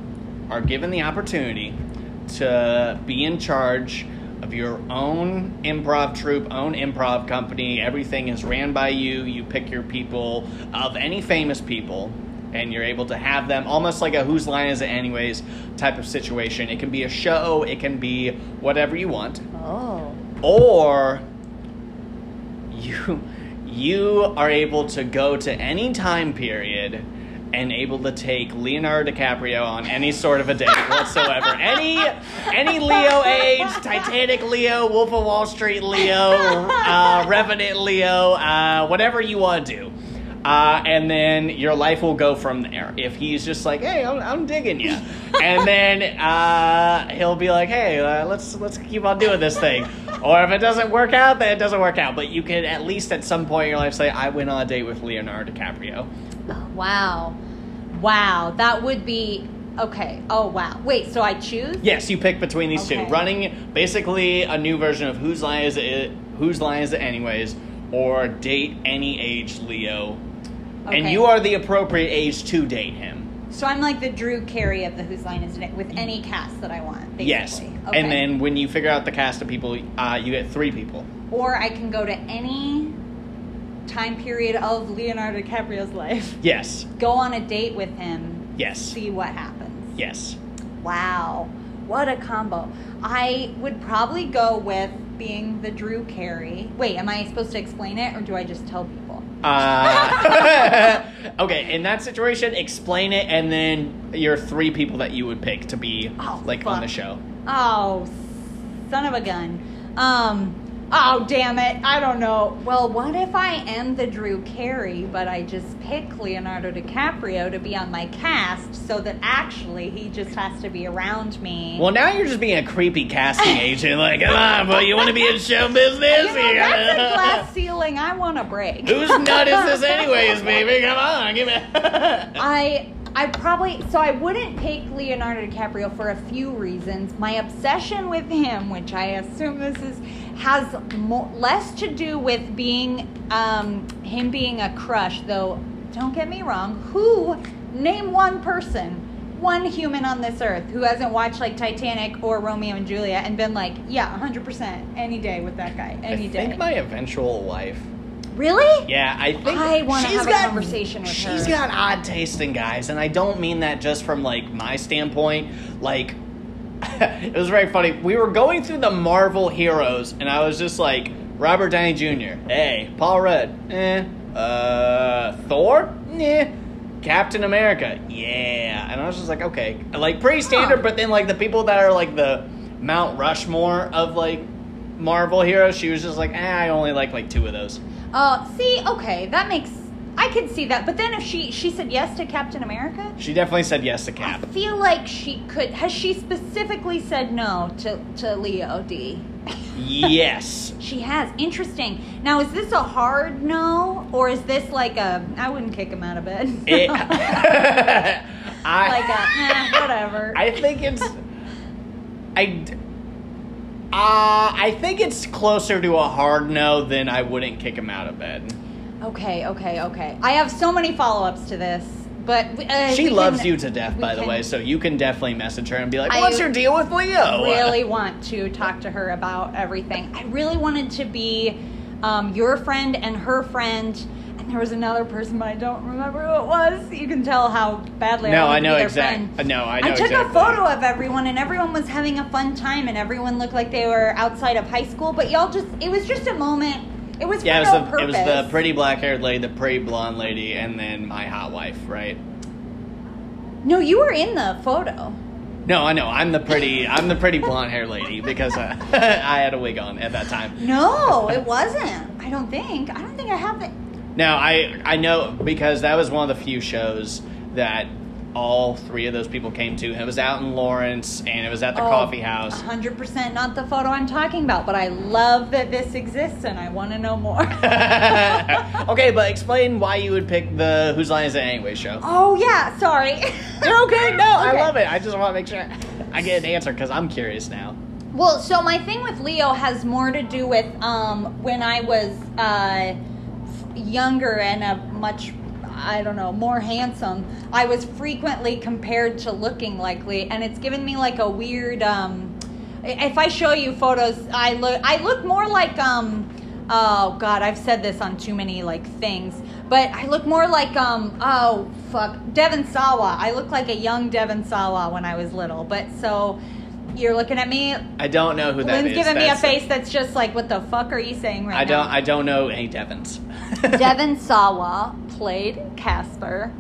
are given the opportunity to be in charge of your own improv troupe, own improv company. Everything is ran by you. You pick your people of any famous people and you're able to have them almost like a whose line is it anyways type of situation. It can be a show, it can be whatever you want Oh. or you you are able to go to any time period and able to take Leonardo DiCaprio on any sort of a date whatsoever. any any Leo age, Titanic Leo, Wolf of Wall Street Leo, uh, Revenant Leo, uh, whatever you want to do. Uh, and then your life will go from there. If he's just like, "Hey, I'm, I'm digging you," and then uh, he'll be like, "Hey, uh, let's let's keep on doing this thing," or if it doesn't work out, then it doesn't work out. But you could at least at some point in your life say, "I went on a date with Leonardo DiCaprio." Oh, wow. Wow. That would be okay. Oh wow. Wait. So I choose. Yes, you pick between these Okay. two, running basically a new version of Whose Line Is It? Whose Line Is It Anyways? Or date any age Leo, and you are the appropriate age to date him. So I'm like the Drew Carey of the Whose Line Is It with any cast that I want. Basically. Yes. Okay. And then when you figure out the cast of people, uh, you get three people. Or I can go to any time period of Leonardo DiCaprio's life, Yes. go on a date with him, Yes. see what happens. Yes. Wow, what a combo. I would probably go with being the Drew Carey. Wait, am I supposed to explain it or do I just tell people? Uh, okay, in that situation, explain it, and then your three people that you would pick to be Oh, like on fuck. the show. Oh, son of a gun. Um, Oh, damn it. I don't know. Well, what if I am the Drew Carey, but I just pick Leonardo DiCaprio to be on my cast so that actually he just has to be around me? Well, now you're just being a creepy casting agent. Like, come on, boy, you want to be in show business? you know, that's a glass ceiling I want to break. Whose nut is this, anyways, baby? Come on, give me. I I probably so I wouldn't pick Leonardo DiCaprio for a few reasons. My obsession with him, which I assume this is, has more, less to do with being um, him being a crush. Though, don't get me wrong. Who name one person, one human on this earth who hasn't watched like Titanic or Romeo and Juliet and been like, yeah, hundred percent, any day with that guy, any I day. I think my eventual wife. really? Yeah, I think I wanna she's have a conversation with She's her. She's got odd taste in guys, and I don't mean that just from like my standpoint. Like, it was very funny. We were going through the Marvel heroes, and I was just like, Robert Downey Jr. Hey, Paul Rudd. Eh. Uh, Thor. Eh. Captain America. Yeah. And I was just like, okay, like pretty standard. Huh. But then like the people that are like the Mount Rushmore of like Marvel heroes, she was just like, eh, I only like like two of those. Uh, see, okay, that makes I could see that. But then if she she said yes to Captain America, She definitely said yes to I Cap. feel like she could. Has she specifically said no to to Leo D? yes. She has. Interesting. Now, is this a hard no, or is this like a I wouldn't kick him out of bed? It, like a eh, whatever. I think it's. I. d- Uh, I think it's closer to a hard no than I wouldn't kick him out of bed. Okay, okay, okay. I have so many follow ups to this, but uh, She loves can- you to death, by the way, so you can definitely message her and be like, I "What's your deal with Leo?" I really want to talk to her about everything. I really wanted to be um, your friend and her friend. And there was another person, but I don't remember who it was. You can tell how badly No, I, I know be their exact- friend. no, I know I took exactly. a photo of everyone, and everyone was having a fun time, and everyone looked like they were outside of high school. But y'all just—it was just a moment. It was Yeah, it was, no the, it was the pretty black haired lady, the pretty blonde lady, and then my hot wife, right? No, you were in the photo. No, I know. I'm the pretty. I'm the pretty blonde haired lady because uh, I had a wig on at that time. No, it wasn't. I don't think. I don't think I have it. Now I I know because that was one of the few shows that all three of those people came to. It was out in Lawrence and it was at the Oh, coffee house. 100% not the photo I'm talking about, but I love that this exists and I want to know more. okay, but explain why you would pick the Whose Line Is It Anyway show. oh, yeah, sorry. You're okay. No, I love it. I just want to make sure I get an answer because I'm curious now. Well, so my thing with Leo has more to do with um, when I was uh, younger and a much, I don't know, more handsome. I was frequently compared to looking like Leo, and it's given me like a weird. Um, if I show you photos, I look, I look more like um, oh god, I've said this on too many like things, but I look more like um, oh fuck, Devon Sawa. I look like a young Devon Sawa when I was little, but so. You're looking at me. I don't know who that Lynn's is. giving me a That's- face that's just like, what the fuck are you saying right I don't. I don't know any Devons. Devon Sawa played Casper,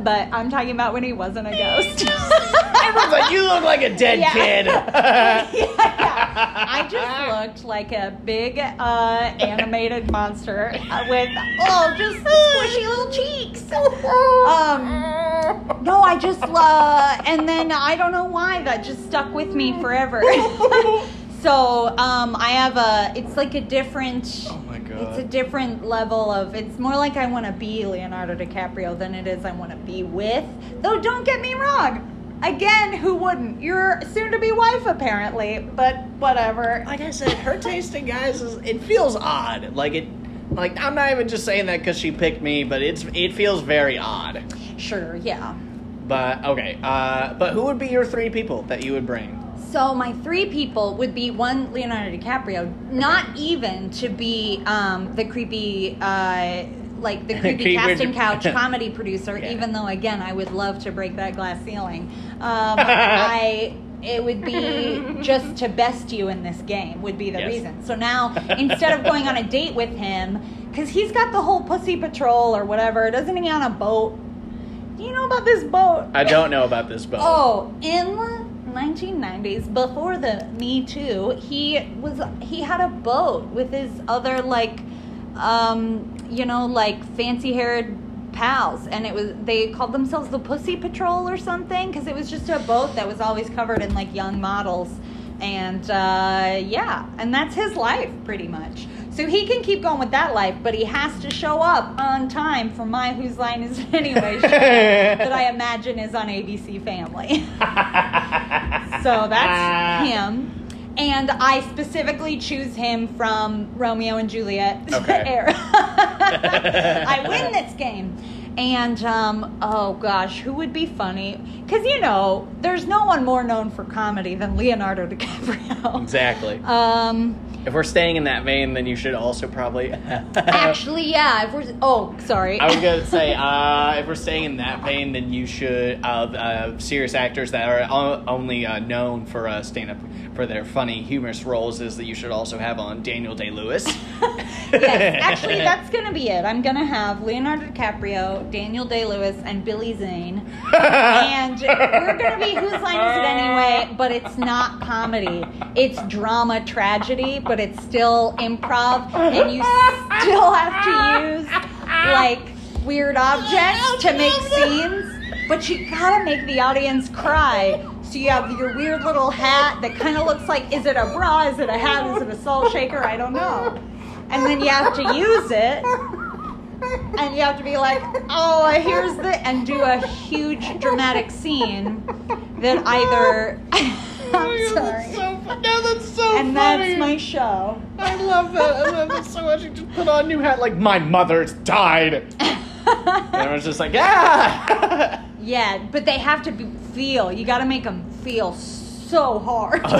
but I'm talking about when he wasn't a ghost. Everyone's like, you look like a dead Yeah. kid. yeah, yeah. I just looked like a big uh, animated monster uh, with oh, just squishy little cheeks. Um, no, I just uh, and then I don't know why that just stuck with me forever. so um, I have a. It's like a different. My It's a different level of. It's more like I want to be Leonardo DiCaprio than it is I want to be with. Though, don't get me wrong. Again, who wouldn't? Your soon-to-be wife, apparently. But whatever. like I said, her taste in guys is it feels odd. Like it. Like I'm not even just saying that because she picked me, but it's it feels very odd. Sure, yeah. But okay, uh, but who would be your three people that you would bring? So my three people would be one Leonardo DiCaprio, not even to be um, the creepy, uh, like the creepy casting couch comedy producer. Yeah. Even though, again, I would love to break that glass ceiling. Um, I it would be just to best you in this game would be the Yes. reason. So now instead of going on a date with him, because he's got the whole pussy patrol or whatever, doesn't he on a boat? Do you know about this boat? I don't know about this boat. Oh, in 1990s, before the Me Too, he was he had a boat with his other like, um, you know, like fancy haired pals, and it was they called themselves the Pussy Patrol or something because it was just a boat that was always covered in like young models, and uh, yeah, and that's his life pretty much. So he can keep going with that life, but he has to show up on time for my Whose Line Is It Anyway show that I imagine is on ABC Family. so that's him. And I specifically choose him from Romeo and Juliet Okay. era. I win this game. And um, oh gosh, who would be funny? Because you know, there's no one more known for comedy than Leonardo DiCaprio. Exactly. Um, If we're staying in that vein, then you should also probably. actually, yeah. If we're oh, sorry. I was gonna say, uh, if we're staying in that vein, then you should uh, uh, serious actors that are o- only uh, known for uh, stand up for their funny, humorous roles is that you should also have on Daniel Day Lewis. yes, actually, that's gonna be it. I'm gonna have Leonardo DiCaprio, Daniel Day Lewis, and Billy Zane, and we're gonna be Whose Line Is It Anyway? But it's not comedy. It's drama tragedy, but it's still improv, and you still have to use like weird objects to make scenes. But you gotta make the audience cry. So you have your weird little hat that kind of looks like is it a bra? Is it a hat? Is it a salt shaker? I don't know. And then you have to use it. And you have to be like, oh, here's the, and do a huge dramatic scene that either. I'm sorry. no, that's so And that's my show. I love that. I love that so much. You just put on a new hat like my mother's died. and I was just like, yeah. Yeah, but they have to be, feel. You got to make them feel so hard.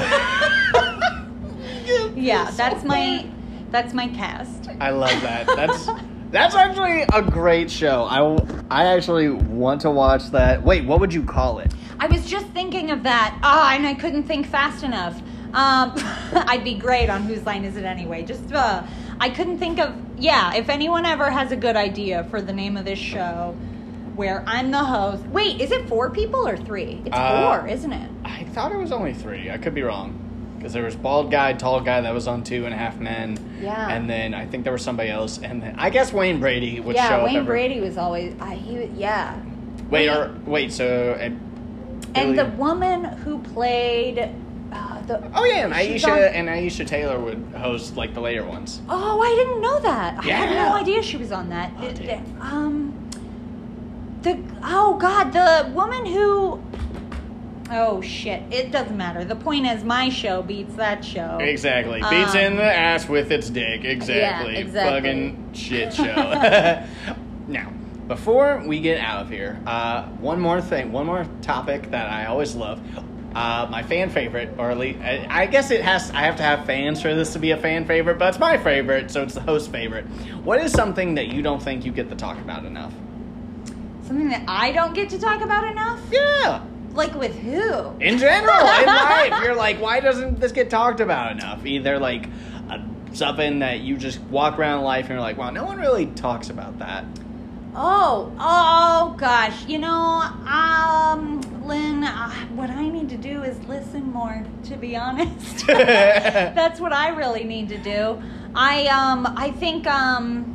yeah, that's my that's my cast. I love that. That's that's actually a great show. I I actually want to watch that. Wait, what would you call it? I was just thinking of that. Ah, and I couldn't think fast enough. Um, I'd be great on whose line is it anyway? Just uh, I couldn't think of. Yeah, if anyone ever has a good idea for the name of this show, where I'm the host. Wait, is it four people or three? It's Uh, four, isn't it? I thought it was only three. I could be wrong. Because there was bald guy, tall guy that was on Two and a Half Men. Yeah. And then I think there was somebody else, and then I guess Wayne Brady would show yeah, up. Wayne Brady was always. I he yeah. Wait, Wait. or wait. So and, And the woman who played uh, the Oh yeah, and Aisha on- and Aisha Tyler would host like the later ones. Oh, I didn't know that. I had no idea she was on that. Oh, It- dude. it- um, the oh god, the woman who. Oh shit! It doesn't matter. The point is, my show beats that show. Exactly. Beats Um, in the ass with its dick. Exactly. exactly. Fucking shit show. now, before we get out of here, uh, one more thing, one more topic that I always love. Uh, my fan favorite, or at least, I, I guess it has. I have to have fans for this to be a fan favorite, but it's my favorite, so it's the host favorite. What is something that you don't think you get to talk about enough? Something that I don't get to talk about enough. Yeah. Like with who? in general in life you're like why doesn't this get talked about enough either like uh, something that you just walk around life and you're like wow no one really talks about that Oh, oh gosh. You know, um, Lynn, uh, what I need to do is listen more, to be honest. That's what I really need to do. I um I think um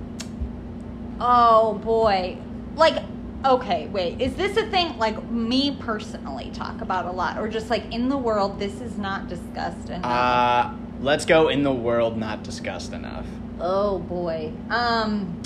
oh boy. Like okay, wait. Is this a thing like me personally talk about a lot or just like in the world this is not discussed enough? uh, let's go in the world not discussed enough Oh boy. Um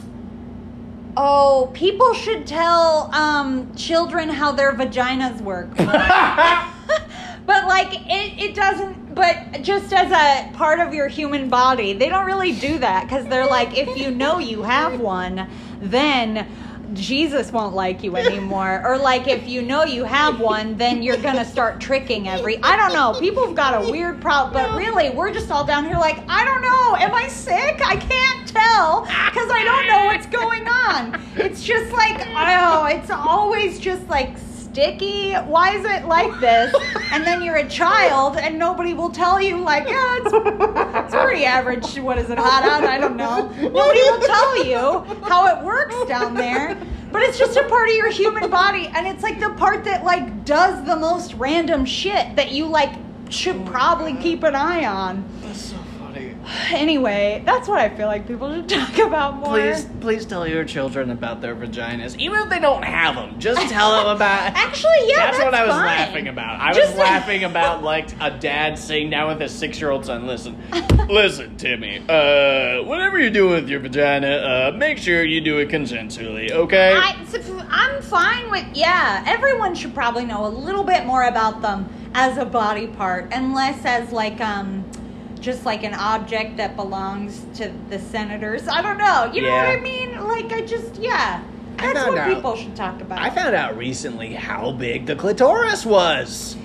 Oh, people should tell um children how their vaginas work. but like it it doesn't but just as a part of your human body, they don't really do that cuz they're like if you know you have one, then Jesus won't like you anymore. Or like if you know you have one, then you're gonna start tricking every. I don't know. People have got a weird problem, but really, we're just all down here like, I don't know. Am I sick? I can't tell because I don't know what's going on. It's just like, oh, it's always just like sticky. Why is it like this? And then you're a child, and nobody will tell you like, yeah, it's, it's pretty average. What is it hot out? I don't know. Nobody will tell you how it works down there. But it's just a part of your human body, and it's like the part that like does the most random shit that you like should probably keep an eye on. That's. Anyway, that's what I feel like people should talk about more. Please, please tell your children about their vaginas, even if they don't have them. Just tell them about. Actually, yeah, that's, what I was fine. laughing about. I Just- was laughing about like a dad sitting down with his six-year-old son. Listen, listen, Timmy. Uh, whatever you do with your vagina, uh, make sure you do it consensually, okay? I, I'm fine with yeah. Everyone should probably know a little bit more about them as a body part, and less as like um, just like an object that belongs to the senators. I don't know. You know what I mean? Like I just yeah. That's what out- people should talk about. I found out recently how big the clitoris was.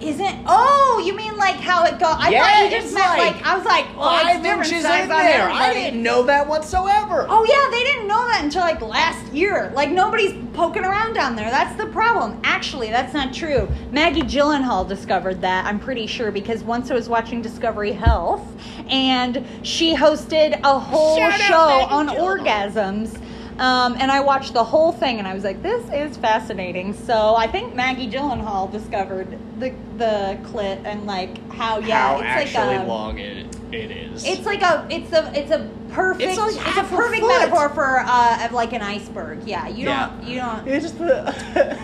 Isn't oh you mean like how it go? I Yeah, thought you just meant like like, I was like oh, well, Five different inches in there. I didn't know that whatsoever. Oh yeah, they didn't know that until like last year. Like nobody's poking around down there. That's the problem. Actually, that's not true. Maggie Gyllenhaal discovered that. I'm pretty sure because once I was watching Discovery Health, and she hosted a whole Shout show on orgasms. Um, and I watched the whole thing, and I was like, "This is fascinating." So I think Maggie Gyllenhaal discovered the the clit and like how yeah, how it's actually like a, long it, it is. it's like a it's a it's a perfect It's it's, like a a perfect foot. metaphor for uh of like an iceberg. Yeah, you Yeah. don't you don't It's the.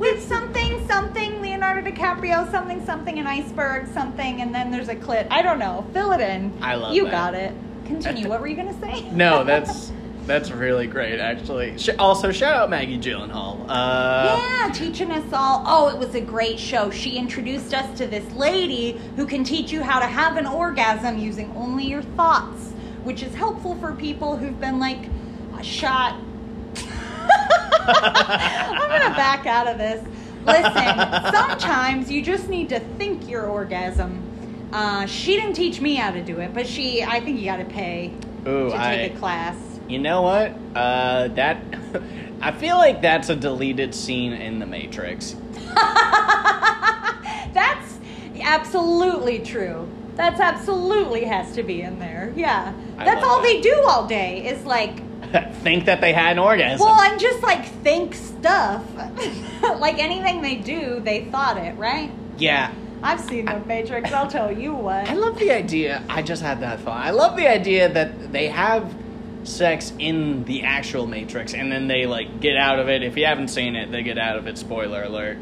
with something something Leonardo DiCaprio something something an iceberg something and then there's a clit. I don't know. Fill it in. I love You that. got it. Continue. What were you gonna say? no, that's that's really great, actually. Sh- also, shout out Maggie Gyllenhaal. Uh, Yeah, teaching us all. Oh, it was a great show. She introduced us to this lady who can teach you how to have an orgasm using only your thoughts, which is helpful for people who've been like shot. I'm gonna back out of this. Listen, sometimes you just need to think your orgasm. Uh, she didn't teach me how to do it, but she, I think you got to pay Ooh, to take a class. You know what? Uh, that I feel like that's a deleted scene in The Matrix. That's absolutely true. That's absolutely has to be in there. Yeah. I That's all that. they do all day is like, Think that they had an orgasm. well, and just like think stuff. like anything they do, they thought it, right? yeah. I've seen The Matrix, I'll tell you what. I love the idea. I just had that thought. I love the idea that they have sex in the actual Matrix, and then they like get out of it. If you haven't seen it, they get out of it. Spoiler alert.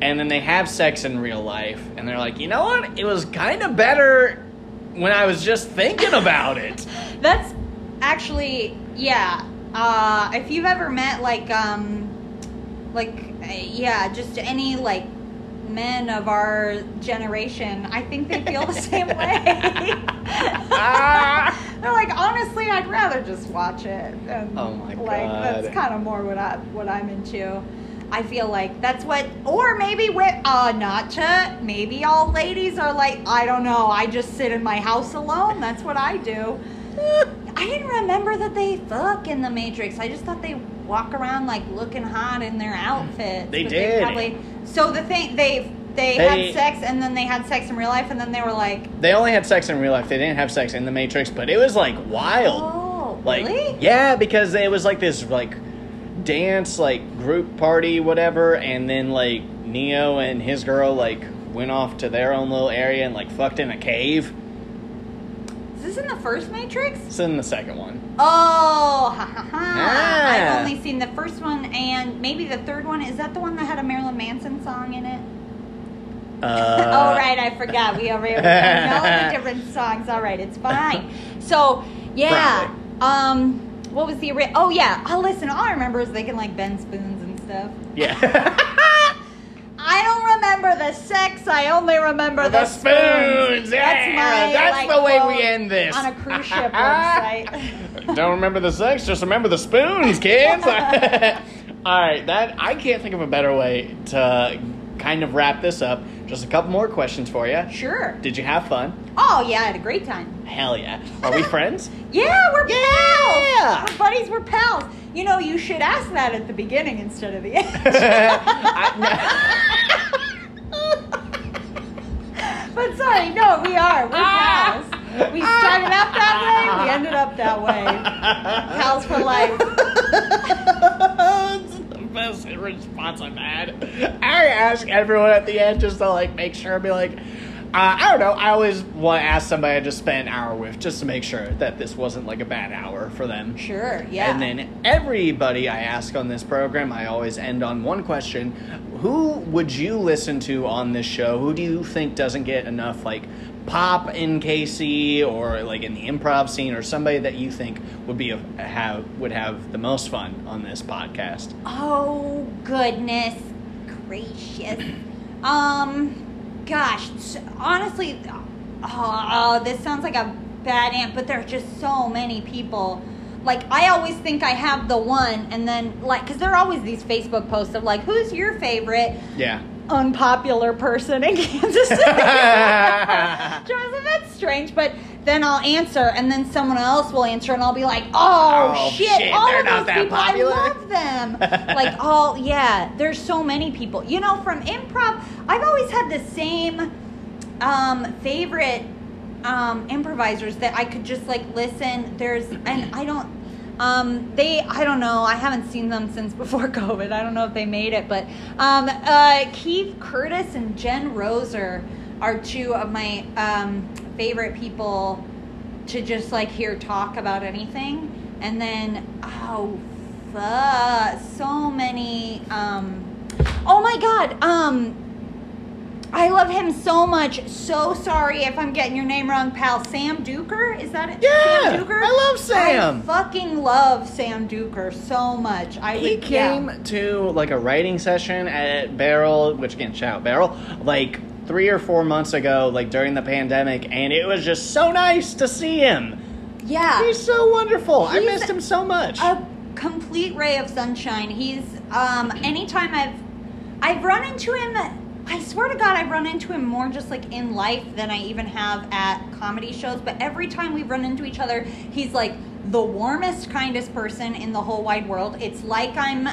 And then they have sex in real life, and they're like, you know what? It was kind of better when I was just thinking about it. That's actually, yeah. Uh, if you've ever met like, um, like, uh, yeah, just any like men of our generation, I think they feel the same way. They're like, honestly, I'd rather just watch it. And, Oh my like, God. That's kind of more what I what I'm into. I feel like that's what, or maybe with uh, not to. Maybe all ladies are like, I don't know. I just sit in my house alone. That's what I do. I didn't remember that they fuck in the Matrix. I just thought they walk around like looking hot in their outfits. They did. probably, so the thing they they, They- had sex and then they had sex in real life and then they were like, They only had sex in real life. They didn't have sex in the Matrix, but it was like wild. oh, like really? yeah because it was like this like dance like group party whatever and then like neo and his girl like went off to their own little area and like fucked in a cave Is this in the first Matrix? it's in the second one Oh, ha ha ha! Ah. I've only seen the first one and maybe the third one. Is that the one that had a Marilyn Manson song in it? uh, oh right, I forgot. We already know the different songs. All right, it's fine. So yeah, um, what was the Oh yeah. Oh listen, all I remember is they can like bend spoons and stuff. yeah I don't remember the sex. I only remember the, The spoons, yeah, that's the way we end this. on a cruise ship website. don't remember the sex just remember the spoons kids all right that i can't think of a better way to kind of wrap this up just a couple more questions for you sure. did you have fun Oh yeah, I had a great time. hell yeah are we friends Yeah, we're Yeah. pals. We're buddies. We're pals. You know, you should ask that at the beginning instead of the end. I- but sorry, no, we are. We're ah. pals. We started out that way. We ah. ended up that way. Pals for life. this response I've had. I ask everyone at the end just to like make sure, be like, uh, I don't know. I always want to ask somebody I just spent an hour with just to make sure that this wasn't like a bad hour for them. Sure, yeah. And then everybody I ask on this program, I always end on one question: Who would you listen to on this show? Who do you think doesn't get enough like pop in KC or like in the improv scene, or somebody that you think would be a, have would have the most fun on this podcast? Oh goodness gracious. Um, gosh, honestly, oh, this sounds like a bad aunt, but there's just so many people. Like I always think I have the one, and then like, because there are always these Facebook posts of like, who's your favorite Yeah. Unpopular person in Kansas City? That's strange, but then I'll answer, and then someone else will answer, and I'll be like, "Oh, Oh, shit, shit, all of those people, popular." I love them." like, all yeah, there's so many people. You know, from improv, I've always had the same um, favorite um, improvisers that I could just like listen. There's and I don't. Um, they, I don't know. I haven't seen them since before COVID. I don't know if they made it, but um, uh, Keith Curtis and Jen Roser are two of my um, favorite people to just like hear talk about anything. And then, oh, fuck, so many. Um, oh my god. I love him so much. So sorry if I'm getting your name wrong, pal. Sam Duker? Is that it? Yeah, Sam Duker? I love Sam. I fucking love Sam Duker so much. I He would, came yeah. to like a writing session at Barrel, which again, shout out Barrel, like three or four months ago, like during the pandemic, and it was just so nice to see him. Yeah. He's so wonderful. I missed him so much. a complete ray of sunshine. He's um anytime I've I've run into him I swear to God I've run into him more just like in life than I even have at comedy shows, but every time we've run into each other, he's like the warmest, kindest person in the whole wide world. It's like I'm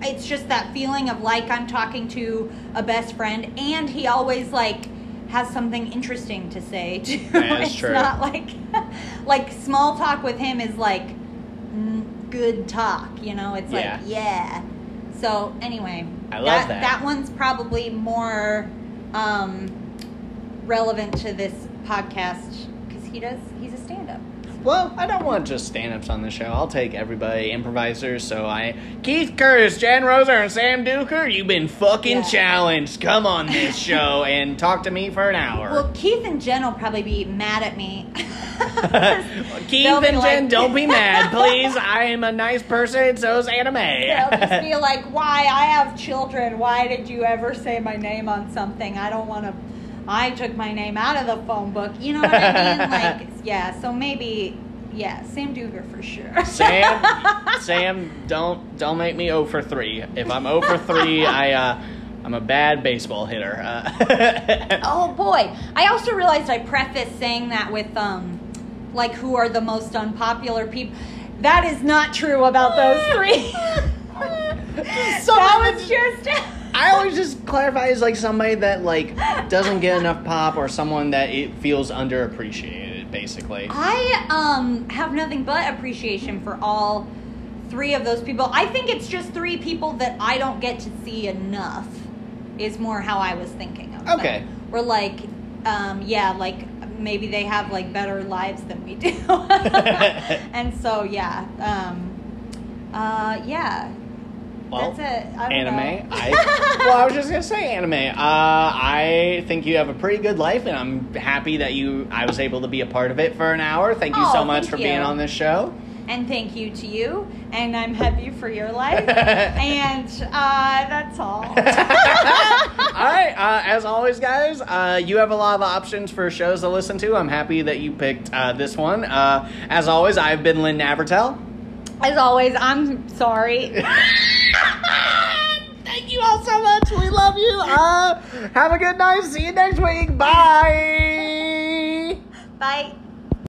it's just that feeling of like I'm talking to a best friend and he always like has something interesting to say too. It's true. not like like small talk with him is like good talk, you know? It's Yeah. like yeah. So anyway, I love that. That one's probably more um, relevant to this podcast because he does. He's a stand-up. Well, I don't want just stand-ups on the show. I'll take everybody improvisers. So I, Keith Curtis, Jen Roser, and Sam Duker, you've been fucking Yeah. challenged. Come on this show and talk to me for an hour. Well, Keith and Jen will probably be mad at me. Keith and Jen, like- don't be mad, please. I am a nice person, so is anime. They'll just be like, "Why? I have children. Why did you ever say my name on something? I don't want to. I took my name out of the phone book. You know what I mean? Like, yeah. So maybe, yeah, Sam Duker for sure. Sam, Sam, don't don't make me 0 for three. If I'm 0 for three, I uh, I'm a bad baseball hitter. Uh, Oh boy! I also realized I prefaced saying that with um, like who are the most unpopular people. That is not true about those three. that was just. I always just clarify as like somebody that like doesn't get enough pop or someone that it feels underappreciated, basically. I um have nothing but appreciation for all three of those people. I think it's just three people that I don't get to see enough. Is more how I was thinking of. them. Okay. We're like, um, yeah, like maybe they have like better lives than we do, and so yeah, um, uh, yeah. Well, That's it. I anime. I, well, I was just gonna say anime. Uh, I think you have a pretty good life, and I'm happy that you. I was able to be a part of it for an hour. Thank you Oh, so much for you. being on this show. And thank you to you, and I'm happy for your life. and uh, that's all. all right. Uh, as always, guys, uh, you have a lot of options for shows to listen to. I'm happy that you picked uh, this one. Uh, as always, I've been Lynn Navertel. As always, I'm sorry. Thank you all so much. We love you. Uh, have a good night. See you next week. Bye. Bye.